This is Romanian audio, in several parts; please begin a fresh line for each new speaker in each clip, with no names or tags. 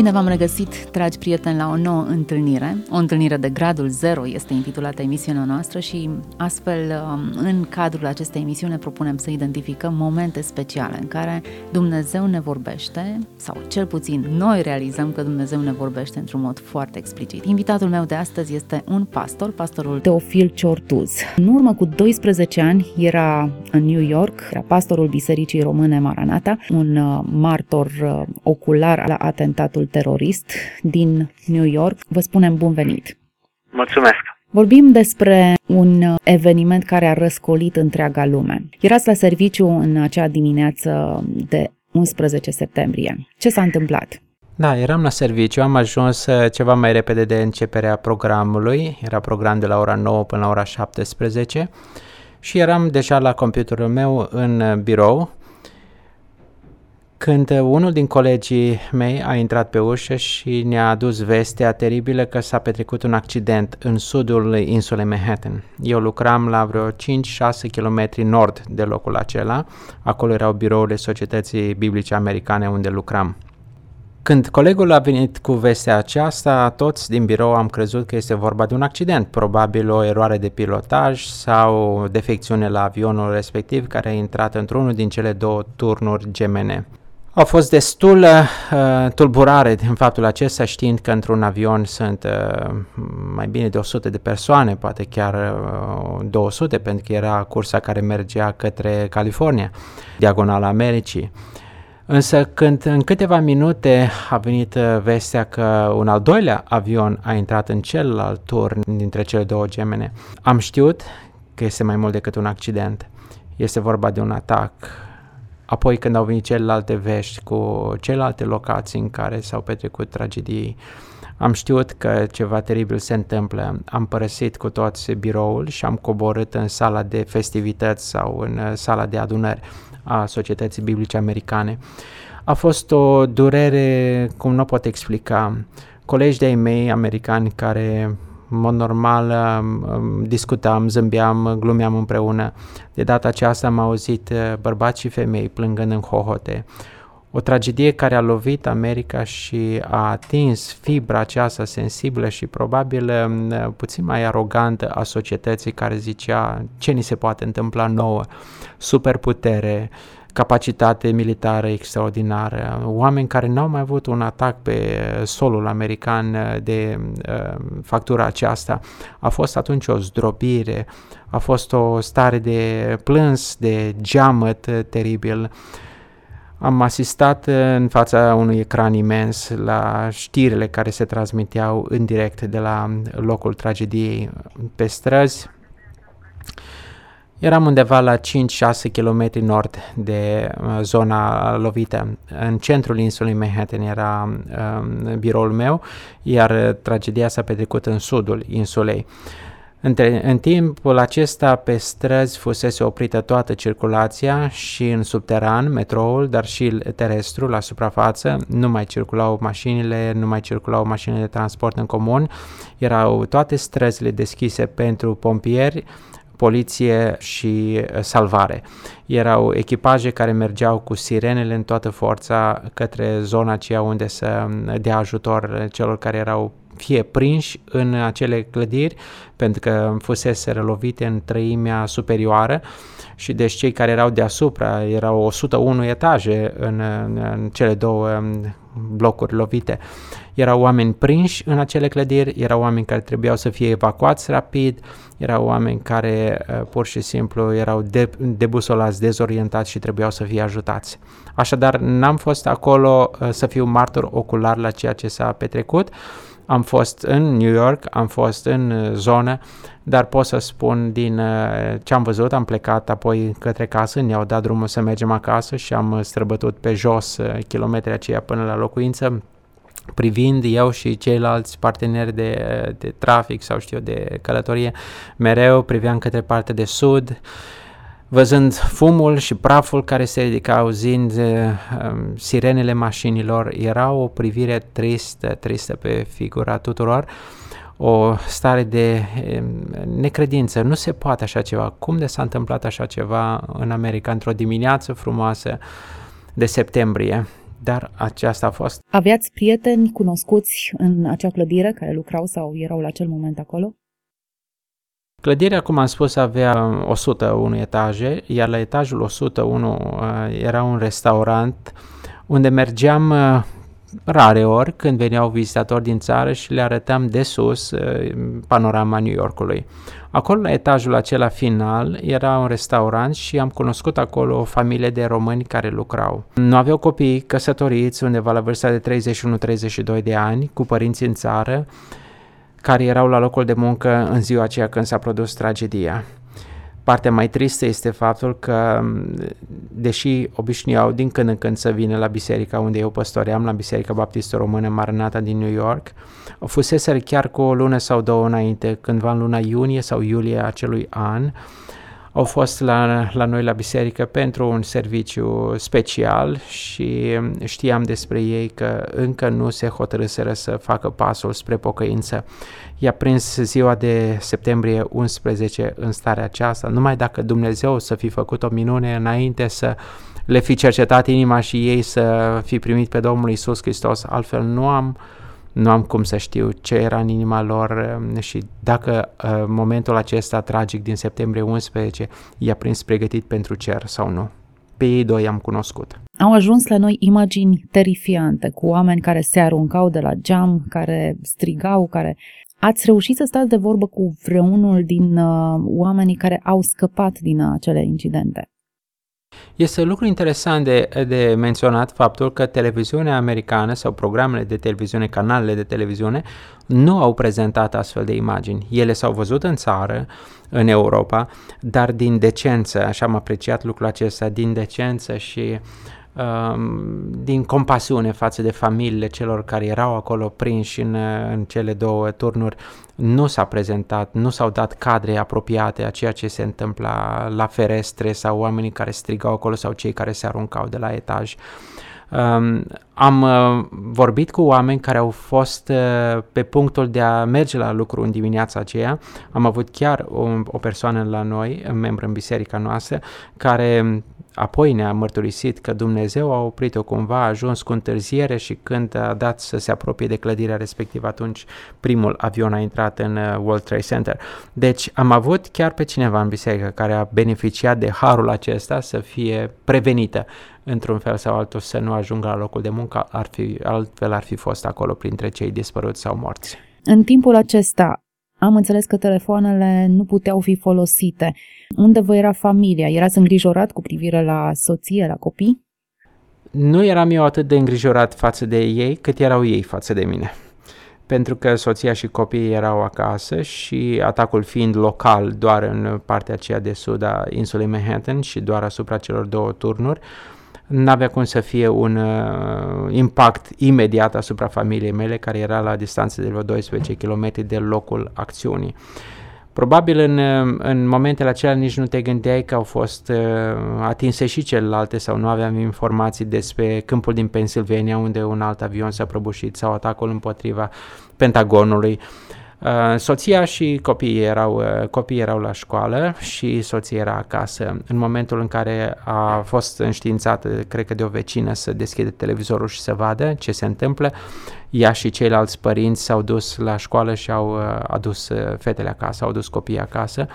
Bine v-am regăsit, dragi prieteni, la o nouă întâlnire. O întâlnire de gradul 0 este intitulată emisiunea noastră și astfel, um, în cadrul acestei emisiuni, propunem să identificăm momente speciale în care Dumnezeu ne vorbește, sau cel puțin noi realizăm că Dumnezeu ne vorbește într-un mod foarte explicit. Invitatul meu de astăzi este un pastor, pastorul Teofil Ciortuz. În urmă cu 12 ani era în New York, era pastorul Bisericii Române Maranata, un uh, martor uh, ocular la atentatul terorist din New York. Vă spunem bun venit!
Mulțumesc!
Vorbim despre un eveniment care a răscolit întreaga lume. Erați la serviciu în acea dimineață de 11 septembrie. Ce s-a întâmplat?
Da, eram la serviciu, am ajuns uh, ceva mai repede de începerea programului, era program de la ora 9 până la ora 17 și eram deja la computerul meu în birou când unul din colegii mei a intrat pe ușă și ne-a adus vestea teribilă că s-a petrecut un accident în sudul insulei Manhattan. Eu lucram la vreo 5-6 km nord de locul acela, acolo erau birourile Societății Biblice Americane unde lucram. Când colegul a venit cu vestea aceasta, toți din birou am crezut că este vorba de un accident, probabil o eroare de pilotaj sau o defecțiune la avionul respectiv care a intrat într-unul din cele două turnuri gemene. A fost destul uh, tulburare din faptul acesta, știind că într-un avion sunt uh, mai bine de 100 de persoane, poate chiar uh, 200, pentru că era cursa care mergea către California, diagonala Americii. Însă când în câteva minute a venit uh, vestea că un al doilea avion a intrat în celălalt turn dintre cele două gemene, am știut că este mai mult decât un accident. Este vorba de un atac Apoi când au venit celelalte vești cu celelalte locații în care s-au petrecut tragedii, am știut că ceva teribil se întâmplă. Am părăsit cu toți biroul și am coborât în sala de festivități sau în uh, sala de adunări a Societății Biblice Americane. A fost o durere cum nu pot explica. Colegi de-ai mei americani care în mod normal discutam, zâmbeam, glumeam împreună. De data aceasta am auzit uh, bărbați și femei plângând în hohote. O tragedie care a lovit America și a atins fibra aceasta sensibilă și probabil um, puțin mai arogantă a societății care zicea ce ni se poate întâmpla nouă, superputere, capacitate militară extraordinară, oameni care n-au mai avut un atac pe solul american de uh, factura aceasta. A fost atunci o zdrobire, a fost o stare de plâns, de geamăt teribil. Am asistat în fața unui ecran imens la știrile care se transmiteau în direct de la locul tragediei pe străzi Eram undeva la 5-6 km nord de uh, zona lovită. În centrul insulei Manhattan era uh, biroul meu, iar tragedia s-a petrecut în sudul insulei. Între, în timpul acesta, pe străzi fusese oprită toată circulația și în subteran, metroul, dar și terestru, la suprafață, nu mai circulau mașinile, nu mai circulau mașinile de transport în comun, erau toate străzile deschise pentru pompieri, poliție și uh, salvare. Erau echipaje care mergeau cu sirenele în toată forța către zona aceea unde să um, dea ajutor celor care erau fie prinși în acele clădiri, pentru că fusese lovite în trăimea superioară și deci cei care erau deasupra, erau 101 etaje în, în, în cele două um, blocuri lovite. Erau oameni prinși în acele clădiri, erau oameni care trebuiau să fie evacuați rapid, erau oameni care uh, pur și simplu erau de, debusolați, dezorientați și trebuiau să fie ajutați. Așadar, n-am fost acolo uh, să fiu martor ocular la ceea ce s-a petrecut, am fost în New York, am fost în uh, zonă, dar pot să spun din uh, ce am văzut, am plecat apoi către casă, ne-au dat drumul să mergem acasă și am străbătut pe jos uh, kilometri aceia până la locuință, privind eu și ceilalți parteneri de, de trafic sau știu de călătorie, mereu priveam către partea de sud, uh, văzând fumul și praful care se ridica, auzind uh, sirenele mașinilor, era o privire tristă, tristă pe figura tuturor, o stare de uh, necredință. Nu se poate așa ceva. Cum de s-a întâmplat așa ceva în America într-o dimineață frumoasă de septembrie? dar aceasta a fost.
Aveați prieteni cunoscuți în acea clădire care lucrau sau erau la acel moment acolo?
Clădirea, cum am spus, avea 101 etaje, iar la etajul 101 uh, era un restaurant unde mergeam uh, rare ori când veneau vizitatori din țară și le arătam de sus uh, panorama New Yorkului. Acolo, la etajul acela final, era un restaurant și am cunoscut acolo o familie de români care lucrau. Nu aveau copii căsătoriți undeva la vârsta de 31-32 de ani, cu părinți în țară, care erau la locul de muncă în ziua aceea când s-a produs tragedia. Partea mai tristă este faptul că, deși obișnuiau din când în când să vină la biserica unde eu păstoream, la Biserica Baptistă Română Maranata din New York, fusese chiar cu o lună sau două înainte, cândva în luna iunie sau iulie acelui an, au fost la, la noi la biserică pentru un serviciu special și știam despre ei că încă nu se hotărâseră să facă pasul spre pocăință. I-a prins ziua de septembrie 11 în starea aceasta, numai dacă Dumnezeu să fi făcut o minune înainte să le fi cercetat inima și ei să fi primit pe Domnul Isus Hristos, altfel nu am uh, nu am cum să știu ce era în inima lor um, și dacă uh, momentul acesta tragic din septembrie 11 i-a prins pregătit pentru cer sau nu. Pe ei doi am cunoscut.
Au ajuns la noi imagini terifiante cu oameni care se aruncau de la geam, care strigau, care... Ați reușit să stați de vorbă cu vreunul din uh, oamenii care au scăpat din acele incidente?
Este lucru interesant de, de menționat faptul că televiziunea americană sau programele de televiziune, canalele de televiziune, nu au prezentat astfel de imagini. Ele s-au văzut în țară, în Europa, dar din decență, așa am apreciat lucrul acesta, din decență și um, din compasiune față de familiile celor care erau acolo prinși în, în cele două turnuri, nu s-a prezentat, nu s-au dat cadre apropiate a ceea ce se întâmpla la ferestre sau oamenii care strigau acolo sau cei care se aruncau de la etaj. Um, am uh, vorbit cu oameni care au fost uh, pe punctul de a merge la lucru în dimineața aceea. Am avut chiar o, o persoană la noi, un membru în biserica noastră, care Apoi ne-a mărturisit că Dumnezeu a oprit-o cumva, a ajuns cu întârziere și când a dat să se apropie de clădirea respectivă, atunci primul avion a intrat în uh, World Trade Center. Deci am avut chiar pe cineva în biserică care a beneficiat de harul acesta să fie prevenită într-un fel sau altul să nu ajungă la locul de muncă, ar fi, altfel ar fi fost acolo printre cei dispăruți sau morți.
În timpul acesta am înțeles că telefoanele nu puteau fi folosite. Unde vă era familia? Erați îngrijorat cu privire la soție, la copii?
Nu eram eu atât de îngrijorat față de ei cât erau ei față de mine. Pentru că soția și copiii erau acasă și atacul fiind local doar în partea aceea de sud a insulei Manhattan și doar asupra celor două turnuri, n-avea cum să fie un uh, impact imediat asupra familiei mele, care era la distanță de vreo 12 km de locul acțiunii. Probabil în, uh, în momentele acelea nici nu te gândeai că au fost uh, atinse și celelalte sau nu aveam informații despre câmpul din Pennsylvania unde un alt avion s-a prăbușit sau atacul împotriva Pentagonului. Uh, Uh, soția și copiii erau, uh, copiii erau la școală și soția era acasă. În momentul în care a fost înștiințată, cred că de o vecină, să deschide televizorul și să vadă ce se întâmplă, ea și ceilalți părinți s-au dus la școală și au uh, adus fetele acasă, au dus copiii acasă.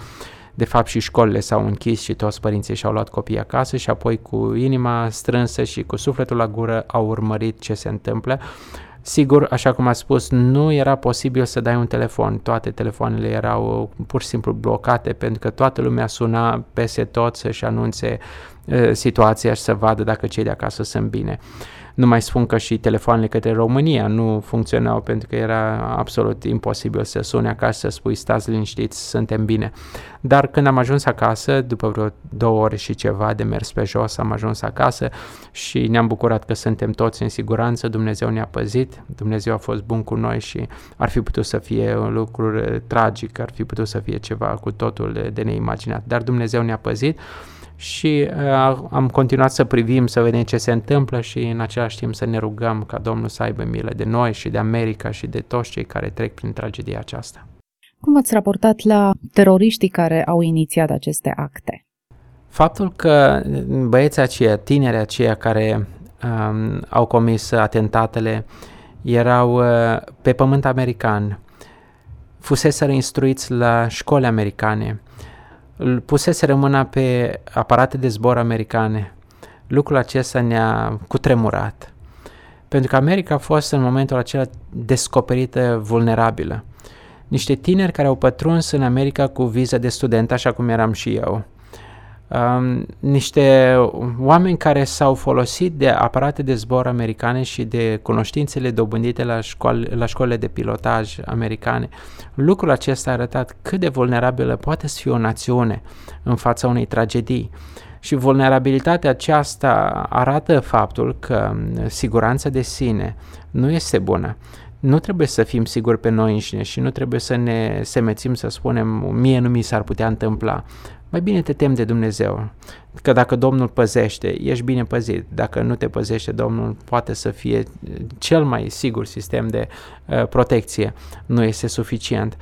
De fapt și școlile s-au închis și toți părinții și-au luat copiii acasă și apoi cu inima strânsă și cu sufletul la gură au urmărit ce se întâmplă Sigur, așa cum a spus, nu era posibil să dai un telefon. Toate telefoanele erau pur și simplu blocate pentru că toată lumea suna peste tot să-și anunțe uh, situația și să vadă dacă cei de acasă sunt bine. Nu mai spun că și telefoanele către România nu funcționau pentru că era absolut imposibil să suni acasă să spui stați liniștiți, suntem bine. Dar când am ajuns acasă, după vreo două ore și ceva de mers pe jos, am ajuns acasă și ne-am bucurat că suntem toți în siguranță, Dumnezeu ne-a păzit, Dumnezeu a fost bun cu noi și ar fi putut să fie un lucru tragic, ar fi putut să fie ceva cu totul de neimaginat, dar Dumnezeu ne-a păzit și uh, am continuat să privim, să vedem ce se întâmplă și în același timp să ne rugăm ca Domnul să aibă milă de noi și de America și de toți cei care trec prin tragedia aceasta.
Cum ați raportat la teroriștii care au inițiat aceste acte?
Faptul că băieții aceia, tineri aceia care um, au comis atentatele erau uh, pe pământ american, fuseseră instruiți la școli americane, puseseră mâna pe aparate de zbor americane. Lucrul acesta ne-a cutremurat. Pentru că America a fost în momentul acela descoperită vulnerabilă. Niște tineri care au pătruns în America cu viză de student, așa cum eram și eu um, niște oameni care s-au folosit de aparate de zbor americane și de cunoștințele dobândite la, școal, la școlile de pilotaj americane. Lucrul acesta a arătat cât de vulnerabilă poate să fie o națiune în fața unei tragedii. Și vulnerabilitatea aceasta arată faptul că siguranța de sine nu este bună nu trebuie să fim siguri pe noi înșine și nu trebuie să ne semețim să spunem mie nu mi s-ar putea întâmpla. Mai bine te tem de Dumnezeu, că dacă Domnul păzește, ești bine păzit. Dacă nu te păzește, Domnul poate să fie cel mai sigur sistem de uh, protecție. Nu este suficient.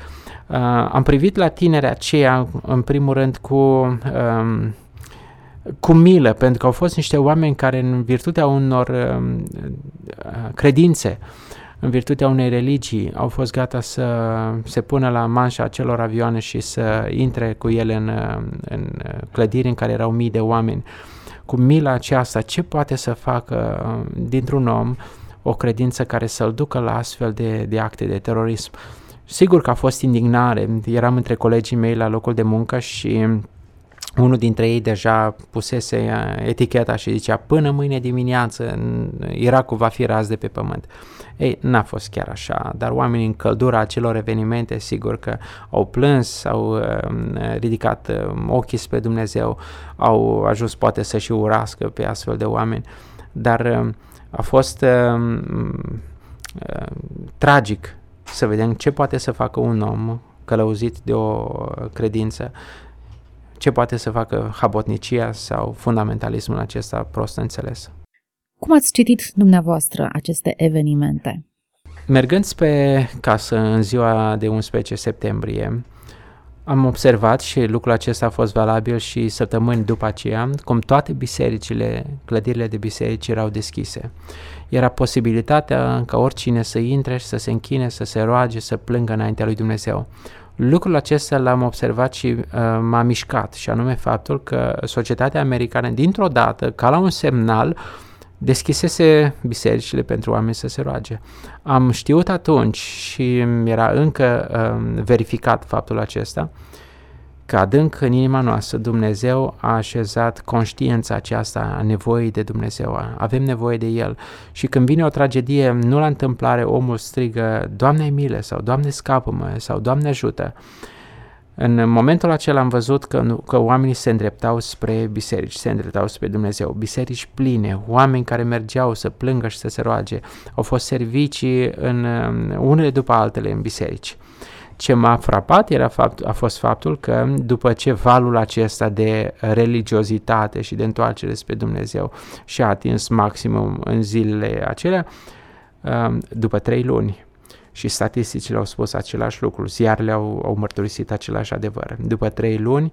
Uh, am privit la tinerea aceea, în primul rând, cu... Uh, cu milă, pentru că au fost niște oameni care, în virtutea unor uh, credințe, în virtutea unei religii, au fost gata să se pună la manșa acelor avioane și să intre cu ele în, în clădiri în care erau mii de oameni. Cu mila aceasta, ce poate să facă dintr-un om o credință care să-l ducă la astfel de, de acte de terorism? Sigur că a fost indignare. Eram între colegii mei la locul de muncă și unul dintre ei deja pusese eticheta și zicea până mâine dimineață Irakul va fi raz de pe pământ. Ei, n-a fost chiar așa, dar oamenii în căldura acelor evenimente, sigur că au plâns, au uh, ridicat uh, ochii spre Dumnezeu, au ajuns poate să și urască pe astfel de oameni, dar uh, a fost uh, uh, tragic să vedem ce poate să facă un om călăuzit de o credință, ce poate să facă habotnicia sau fundamentalismul acesta prost înțeles.
Cum ați citit dumneavoastră aceste evenimente?
Mergând pe casă în ziua de 11 septembrie, am observat și lucrul acesta a fost valabil și săptămâni după aceea, cum toate bisericile, clădirile de biserici erau deschise. Era posibilitatea ca oricine să intre și să se închine, să se roage, să plângă înaintea lui Dumnezeu. Lucrul acesta l-am observat și uh, m-a mișcat, și anume faptul că societatea americană, dintr-o dată, ca la un semnal, uh, deschisese bisericile pentru oameni să se roage. Am știut atunci și era încă um, verificat faptul acesta, că adânc în inima noastră Dumnezeu a așezat conștiința aceasta a nevoii de Dumnezeu. Avem nevoie de El. Și când vine o tragedie, nu la întâmplare omul strigă, Doamne milă sau Doamne scapă-mă sau Doamne ajută. În momentul acela am văzut că, că oamenii se îndreptau spre biserici, se îndreptau spre Dumnezeu, biserici pline, oameni care mergeau să plângă și să se roage. Au fost servicii în, unele după altele în biserici. Ce m-a frapat era fapt, a fost faptul că după ce valul acesta de religiozitate și de întoarcere spre Dumnezeu și-a atins maximum în zilele acelea, după trei luni, și statisticile au spus același lucru, ziarele au, au mărturisit același adevăr. După trei luni,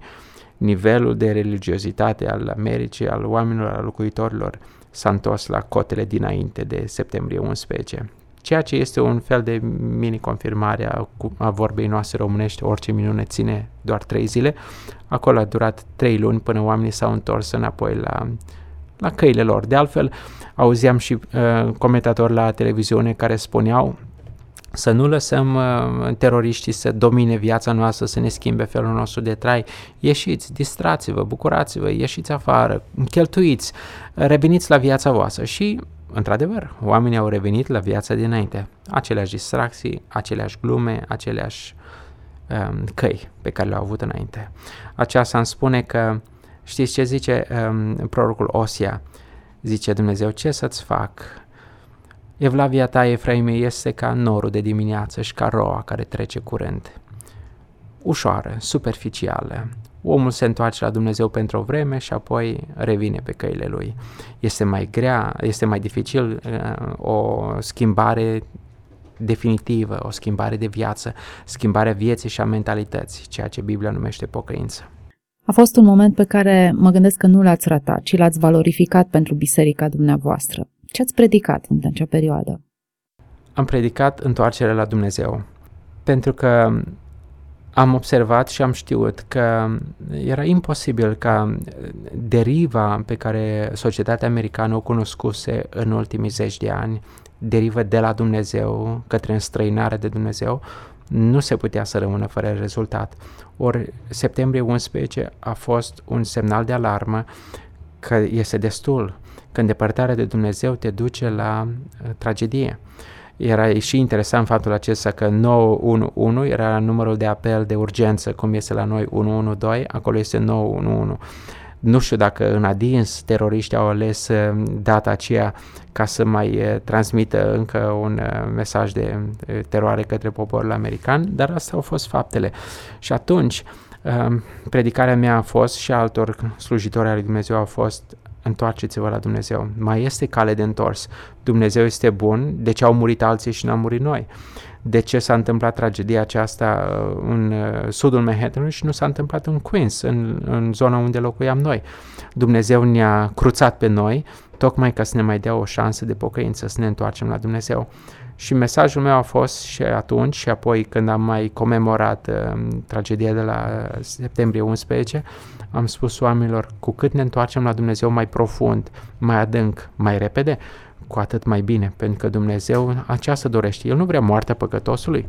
nivelul de religiozitate al Americii, al oamenilor, al locuitorilor, s-a întors la cotele dinainte de septembrie 11. Ceea ce este un fel de mini-confirmare a, a vorbei noastre românești, orice minune ține doar trei zile. Acolo a durat trei luni până oamenii s-au întors înapoi la, la căile lor. De altfel, auzeam și uh, comentatori la televiziune care spuneau să nu lăsăm uh, teroriștii să domine viața noastră, să ne schimbe felul nostru de trai. Ieșiți, distrați-vă, bucurați-vă, ieșiți afară, cheltuiți, reveniți la viața voastră și Într-adevăr, oamenii au revenit la viața dinainte. Aceleași distracții, aceleași glume, aceleași um, căi pe care le-au avut înainte. Aceasta îmi spune că, știți ce zice um, prorocul Osia? Zice Dumnezeu, ce să-ți fac? Evlavia ta, Efraime, este ca norul de dimineață și ca roa care trece curent. Ușoară, superficială. Omul se întoarce la Dumnezeu pentru o vreme și apoi revine pe căile lui. Este mai grea, este mai dificil uh, o schimbare definitivă, o schimbare de viață, schimbarea vieții și a mentalității, ceea ce Biblia numește pocăință.
A fost un moment pe care mă gândesc că nu l-ați ratat, ci l-ați valorificat pentru biserica dumneavoastră. Ce ați predicat în acea perioadă?
Am predicat întoarcerea la Dumnezeu, pentru că am observat și am știut că era imposibil ca deriva pe care societatea americană o cunoscuse în ultimii zeci de ani, derivă de la Dumnezeu către înstrăinare de Dumnezeu, nu se putea să rămână fără rezultat. Ori septembrie 11 a fost un semnal de alarmă că este destul, că îndepărtarea de Dumnezeu te duce la uh, tragedie. Era și interesant faptul acesta că 911 era numărul de apel de urgență, cum este la noi 112, acolo este 911. Nu știu dacă în adins teroriștii au ales uh, data aceea ca să mai uh, transmită încă un uh, mesaj de teroare către poporul american, dar astea au fost faptele. Și atunci, predicarea mea a fost și altor slujitori al lui Dumnezeu a fost întoarceți-vă la Dumnezeu. Mai este cale de întors. Dumnezeu este bun, de ce au murit alții și n-am murit noi? De ce s-a întâmplat tragedia aceasta uh, în uh, sudul Manhattanului și nu s-a întâmplat în Queens, în, în zona unde locuiam noi? Dumnezeu ne-a cruțat pe noi, tocmai ca să ne mai dea o șansă de pocăință, să ne întoarcem la Dumnezeu. Și mesajul meu a fost și atunci și apoi când am mai comemorat uh, tragedia de la septembrie 11, am spus oamenilor, cu cât ne întoarcem la Dumnezeu mai profund, mai adânc, mai repede, cu atât mai bine, pentru că Dumnezeu aceasta dorește. El nu vrea moartea păcătosului,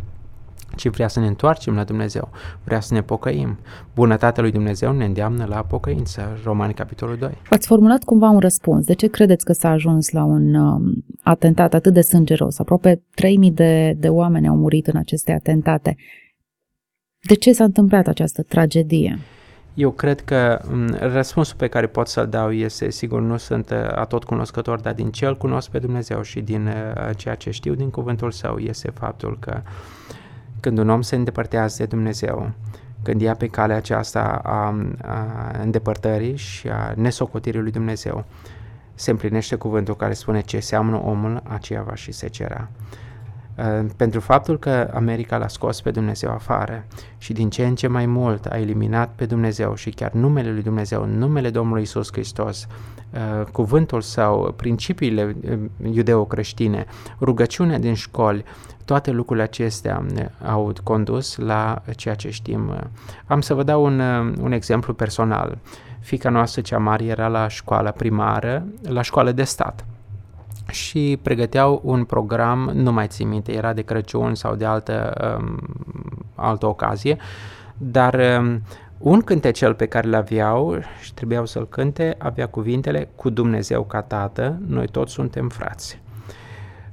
ci vrea să ne întoarcem la Dumnezeu, vrea să ne pocăim. Bunătatea lui Dumnezeu ne îndeamnă la pocăință. Romani, capitolul 2.
Ați formulat cumva un răspuns. De ce credeți că s-a ajuns la un um, atentat atât de sângeros? Aproape 3000 de, de oameni au murit în aceste atentate. De ce s-a întâmplat această tragedie?
Eu cred că m- răspunsul pe care pot să-l dau este, sigur, nu sunt uh, atot cunoscător, dar din ce îl cunosc pe Dumnezeu și din uh, ceea ce știu din cuvântul său este faptul că când un om se îndepărtează de Dumnezeu, când ia pe calea aceasta a, a îndepărtării și a nesocotirii lui Dumnezeu, se împlinește cuvântul care spune ce seamănă omul, aceea va și se cera. Uh, pentru faptul că America l-a scos pe Dumnezeu afară și din ce în ce mai mult a eliminat pe Dumnezeu și chiar numele lui Dumnezeu, numele Domnului Isus Hristos, uh, cuvântul său, principiile uh, iudeo-creștine, rugăciunea din școli, toate lucrurile acestea au condus la ceea ce știm. Am să vă dau un, un exemplu personal. Fica noastră cea mare era la școala primară, la școală de stat și pregăteau un program, nu mai țin minte, era de Crăciun sau de altă, um, altă ocazie, dar um, un cântecel pe care îl aveau și trebuiau să-l cânte avea cuvintele cu Dumnezeu ca tată, noi toți suntem frați.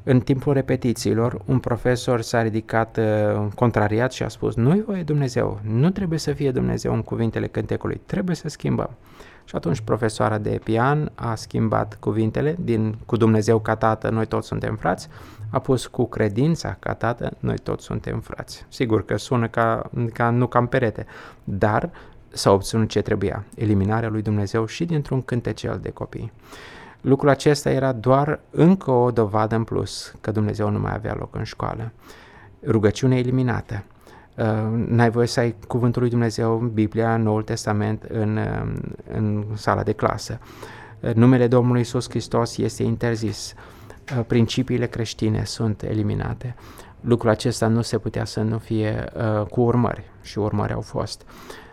În timpul repetițiilor, un profesor s-a ridicat uh, contrariat și a spus nu-i voie Dumnezeu, nu trebuie să fie Dumnezeu în cuvintele cântecului, trebuie să schimbăm. Și atunci profesoara de pian a schimbat cuvintele din cu Dumnezeu ca tată, noi toți suntem frați, a pus cu credința ca tată, noi toți suntem frați. Sigur că sună ca, ca nu cam perete, dar s-a obținut ce trebuia, eliminarea lui Dumnezeu și dintr-un cântecel de copii. Lucrul acesta era doar încă o dovadă în plus că Dumnezeu nu mai avea loc în școală. Rugăciune eliminată, Uh, n-ai voie să ai cuvântul lui Dumnezeu, Biblia, Noul Testament în, uh, în sala de clasă. Uh, numele Domnului Isus Hristos este interzis. Principiile creștine sunt eliminate. Lucrul acesta nu se putea să nu fie uh, cu urmări și urmări au fost.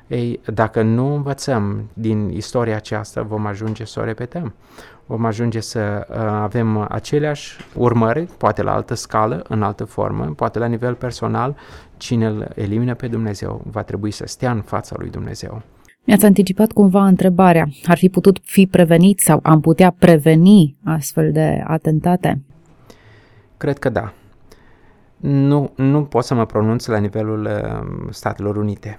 Ei, dacă nu învățăm din istoria aceasta, vom ajunge să o repetăm. Vom ajunge să uh, avem aceleași urmări, poate la altă scală, în altă formă, poate la nivel personal, cine îl elimină pe Dumnezeu va trebui să stea în fața lui Dumnezeu.
Mi-ați anticipat cumva întrebarea. Ar fi putut fi prevenit sau am putea preveni astfel de atentate?
Cred că da. Nu, nu pot să mă pronunț la nivelul uh, Statelor Unite.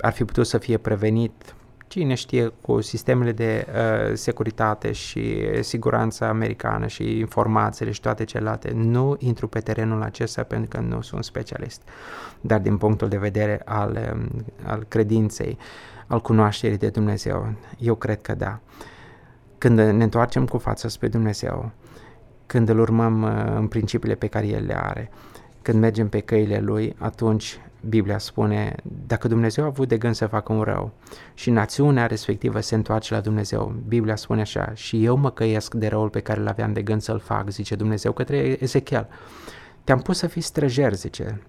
Ar fi putut să fie prevenit cine știe cu sistemele de uh, securitate și siguranță americană și informațiile și toate celelalte. Nu intru pe terenul acesta pentru că nu sunt specialist. Dar din punctul de vedere al, um, al credinței, al cunoașterii de Dumnezeu, eu cred că da. Când ne întoarcem cu fața spre Dumnezeu, când îl urmăm uh, în principiile pe care El le are, când mergem pe căile Lui, atunci Biblia spune, dacă Dumnezeu a avut de gând să facă un rău și națiunea respectivă se întoarce la Dumnezeu, Biblia spune așa, și eu mă căiesc de răul pe care l-aveam de gând să-l fac, zice Dumnezeu către Ezechiel. Te-am pus să fii străjer, zice,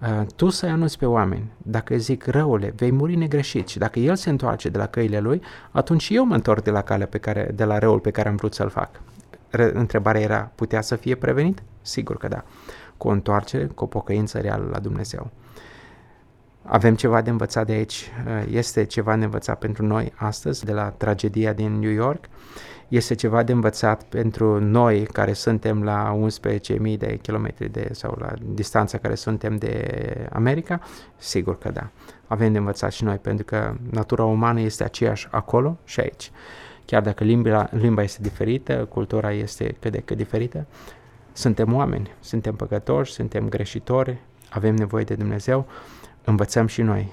uh, tu să-i anunți pe oameni, dacă zic răule, vei muri negreșit și dacă el se întoarce de la căile lui, atunci eu mă întorc de la calea pe care, de la răul pe care am vrut să-l fac. Întrebarea era, putea să fie prevenit? Sigur că da. Cu o întoarcere, cu o pocăință reală la Dumnezeu. Avem ceva de învățat de aici, este ceva de învățat pentru noi astăzi, de la tragedia din New York, este ceva de învățat pentru noi care suntem la 11.000 de kilometri de, sau la distanța care suntem de America? Sigur că da. Avem de învățat și noi, pentru că natura umană este aceeași acolo și aici. Chiar dacă limba, limba este diferită, cultura este cât de cât diferită, suntem oameni, suntem păcătoși, suntem greșitori, avem nevoie de Dumnezeu, învățăm și noi.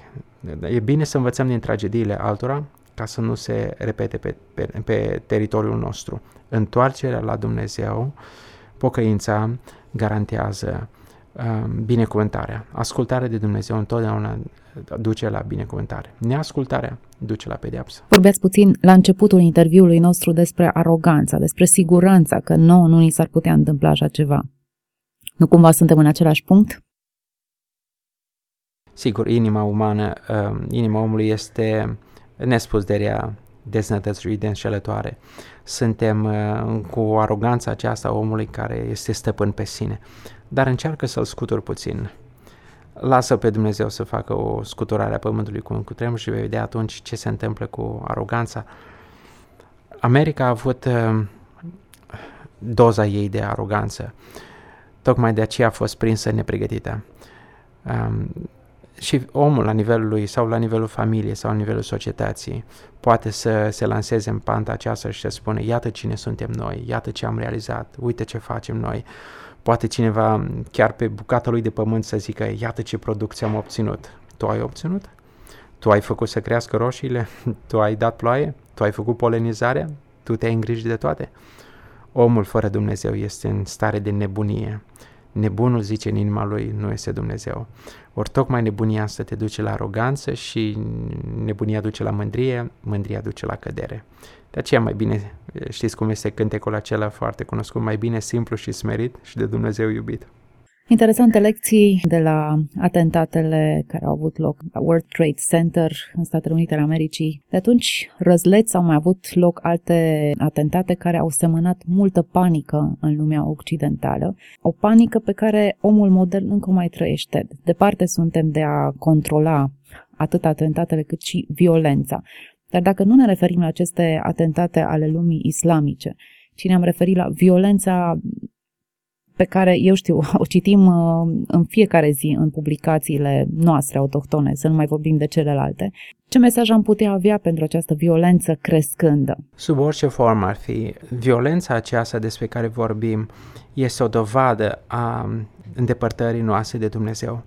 E bine să învățăm din tragediile altora ca să nu se repete pe, pe, pe teritoriul nostru. Întoarcerea la Dumnezeu, pocăința, garantează uh, binecuvântarea. Ascultarea de Dumnezeu întotdeauna duce la binecuvântare. Neascultarea duce la pedeapsă.
Vorbeați puțin la începutul interviului nostru despre aroganța, despre siguranța că nouă nu ni s-ar putea întâmpla așa ceva. Nu cumva suntem în același punct?
Sigur, inima umană, uh, inima omului este nespus de rea, deznătățuit de înșelătoare. Suntem uh, cu aroganța aceasta omului care este stăpân pe sine. Dar încearcă să-l scuturi puțin. Lasă pe Dumnezeu să facă o scuturare a pământului cu un cutremur și vei vedea atunci ce se întâmplă cu aroganța. America a avut uh, doza ei de aroganță. Tocmai de aceea a fost prinsă nepregătită. Um, și omul la nivelul lui sau la nivelul familiei sau la nivelul societății poate să se lanseze în panta aceasta și să spune iată cine suntem noi, iată ce am realizat, uite ce facem noi. Poate cineva chiar pe bucata lui de pământ să zică iată ce producție am obținut. Tu ai obținut? Tu ai făcut să crească roșiile? Tu ai dat ploaie? Tu ai făcut polenizarea? Tu te-ai îngrijit de toate? Omul fără Dumnezeu este în stare de nebunie Nebunul zice în inima lui, nu este Dumnezeu. Ori tocmai nebunia asta te duce la aroganță și nebunia duce la mândrie, mândria duce la cădere. De aceea mai bine, știți cum este cântecul acela foarte cunoscut, mai bine simplu și smerit și de Dumnezeu iubit.
Interesante lecții de la atentatele care au avut loc la World Trade Center în Statele Unite ale Americii. De atunci, răzleți au mai avut loc alte atentate care au semănat multă panică în lumea occidentală. O panică pe care omul modern încă mai trăiește. Departe suntem de a controla atât atentatele cât și violența. Dar dacă nu ne referim la aceste atentate ale lumii islamice, ci ne-am referit la violența pe care, eu știu, o citim uh, în fiecare zi în publicațiile noastre autohtone, să nu mai vorbim de celelalte, ce mesaj am putea avea pentru această violență crescândă?
Sub orice formă ar fi, violența aceasta despre care vorbim este o dovadă a îndepărtării noastre de Dumnezeu.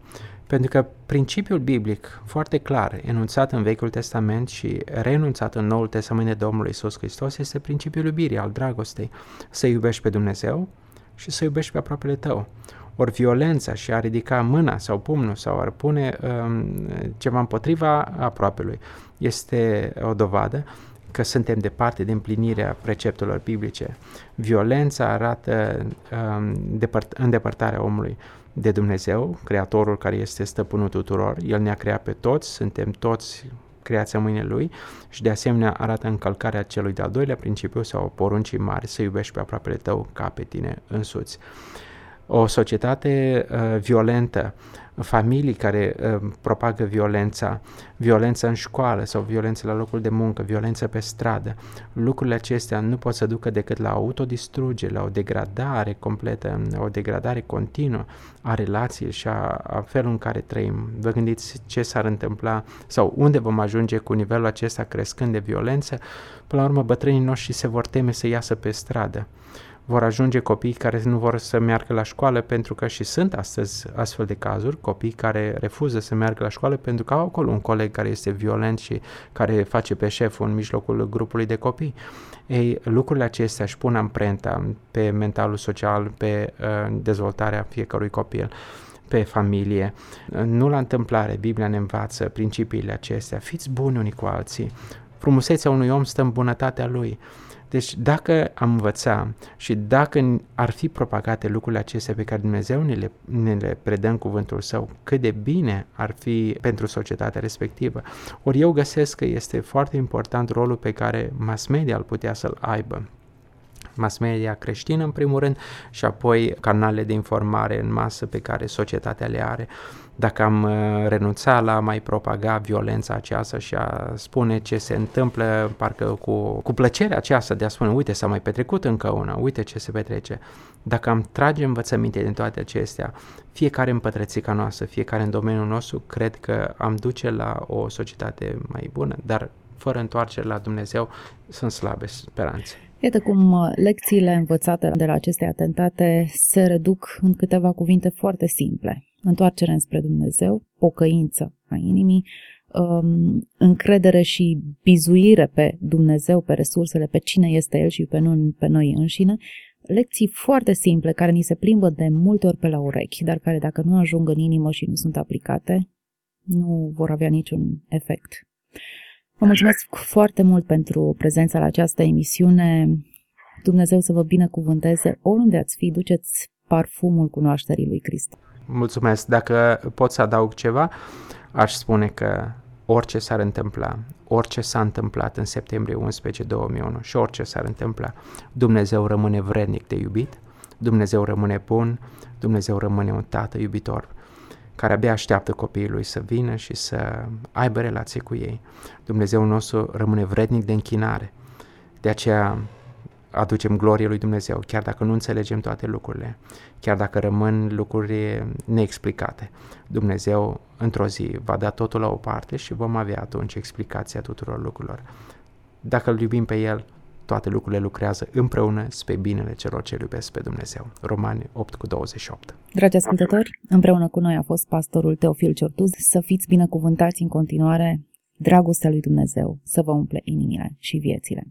Pentru că principiul biblic, foarte clar, enunțat în Vechiul Testament și renunțat în Noul Testament de Domnul Isus Hristos, este principiul iubirii, al dragostei. Să iubești pe Dumnezeu și să iubești pe aproapele tău. Ori violența și a ridica mâna sau pumnul sau ar pune um, ceva împotriva aproapelui este o dovadă că suntem departe de împlinirea preceptelor biblice. Violența arată um, depărt- îndepărtarea omului de Dumnezeu, Creatorul care este stăpânul tuturor. El ne-a creat pe toți, suntem toți creația mâine lui și de asemenea arată încălcarea celui de-al doilea principiu sau poruncii mari, să iubești pe aproapele tău ca pe tine însuți. O societate uh, violentă familii care uh, propagă violența, violența în școală sau violență la locul de muncă, violență pe stradă. Lucrurile acestea nu pot să ducă decât la autodistrugere, la o degradare completă, o degradare continuă a relației și a, a felul în care trăim. Vă gândiți ce s-ar întâmpla sau unde vom ajunge cu nivelul acesta crescând de violență? Până la urmă, bătrânii noștri se vor teme să iasă pe stradă vor ajunge copii care nu vor să meargă la școală pentru că și sunt astăzi astfel de cazuri, copii care refuză să meargă la școală pentru că au acolo un coleg care este violent și care face pe șeful în mijlocul grupului de copii. Ei, lucrurile acestea își pun amprenta pe mentalul social, pe uh, dezvoltarea fiecărui copil. pe familie. Nu la întâmplare, Biblia ne învață principiile acestea. Fiți buni unii cu alții. Frumusețea unui om stă în bunătatea lui. Deci dacă am învăța și dacă ar fi propagate lucrurile acestea pe care Dumnezeu ne le, ne le predă în cuvântul său, cât de bine ar fi pentru societatea respectivă. Ori eu găsesc că este foarte important rolul pe care mass media îl putea să-l aibă mass media creștină în primul rând și apoi canalele de informare în masă pe care societatea le are. Dacă am uh, renunțat la a mai propaga violența aceasta și a spune ce se întâmplă, parcă cu, cu plăcerea aceasta de a spune, uite, s-a mai petrecut încă una, uite ce se petrece. Dacă am trage învățăminte din toate acestea, fiecare în pătrățica noastră, fiecare în domeniul nostru, cred că am duce la o societate mai bună, dar fără întoarcere la Dumnezeu sunt slabe speranțe.
Iată cum uh, lecțiile învățate de la aceste atentate se reduc în câteva cuvinte foarte simple. Întoarcere înspre Dumnezeu, pocăință a inimii, um, încredere și bizuire pe Dumnezeu, pe resursele, pe cine este El și pe, nu, pe noi înșine, lecții foarte simple care ni se plimbă de multe ori pe la urechi, dar care dacă nu ajung în inimă și nu sunt aplicate, nu vor avea niciun efect. Vă mulțumesc foarte mult pentru prezența la această emisiune. Dumnezeu să vă binecuvânteze oriunde ați fi, duceți parfumul cunoașterii lui Hristos.
Mulțumesc. Dacă pot să adaug ceva, aș spune că orice s-ar întâmpla, orice s-a întâmplat în septembrie 11 2001 și orice s-ar întâmpla, Dumnezeu rămâne vrednic de iubit, Dumnezeu rămâne bun, Dumnezeu rămâne un tată iubitor care abia așteaptă copiii lui să vină și să aibă relație cu ei. Dumnezeu nostru rămâne vrednic de închinare. De aceea aducem glorie lui Dumnezeu, chiar dacă nu înțelegem toate lucrurile, chiar dacă rămân lucruri neexplicate. Dumnezeu într-o zi va da totul la o parte și vom avea atunci explicația tuturor lucrurilor. Dacă îl iubim pe El, toate lucrurile lucrează împreună spre binele celor ce iubesc pe Dumnezeu. Romani 8 cu 28.
Dragi ascultători, împreună cu noi a fost pastorul Teofil Ciortuz. Să fiți binecuvântați în continuare. Dragostea lui Dumnezeu să vă umple inimile și viețile.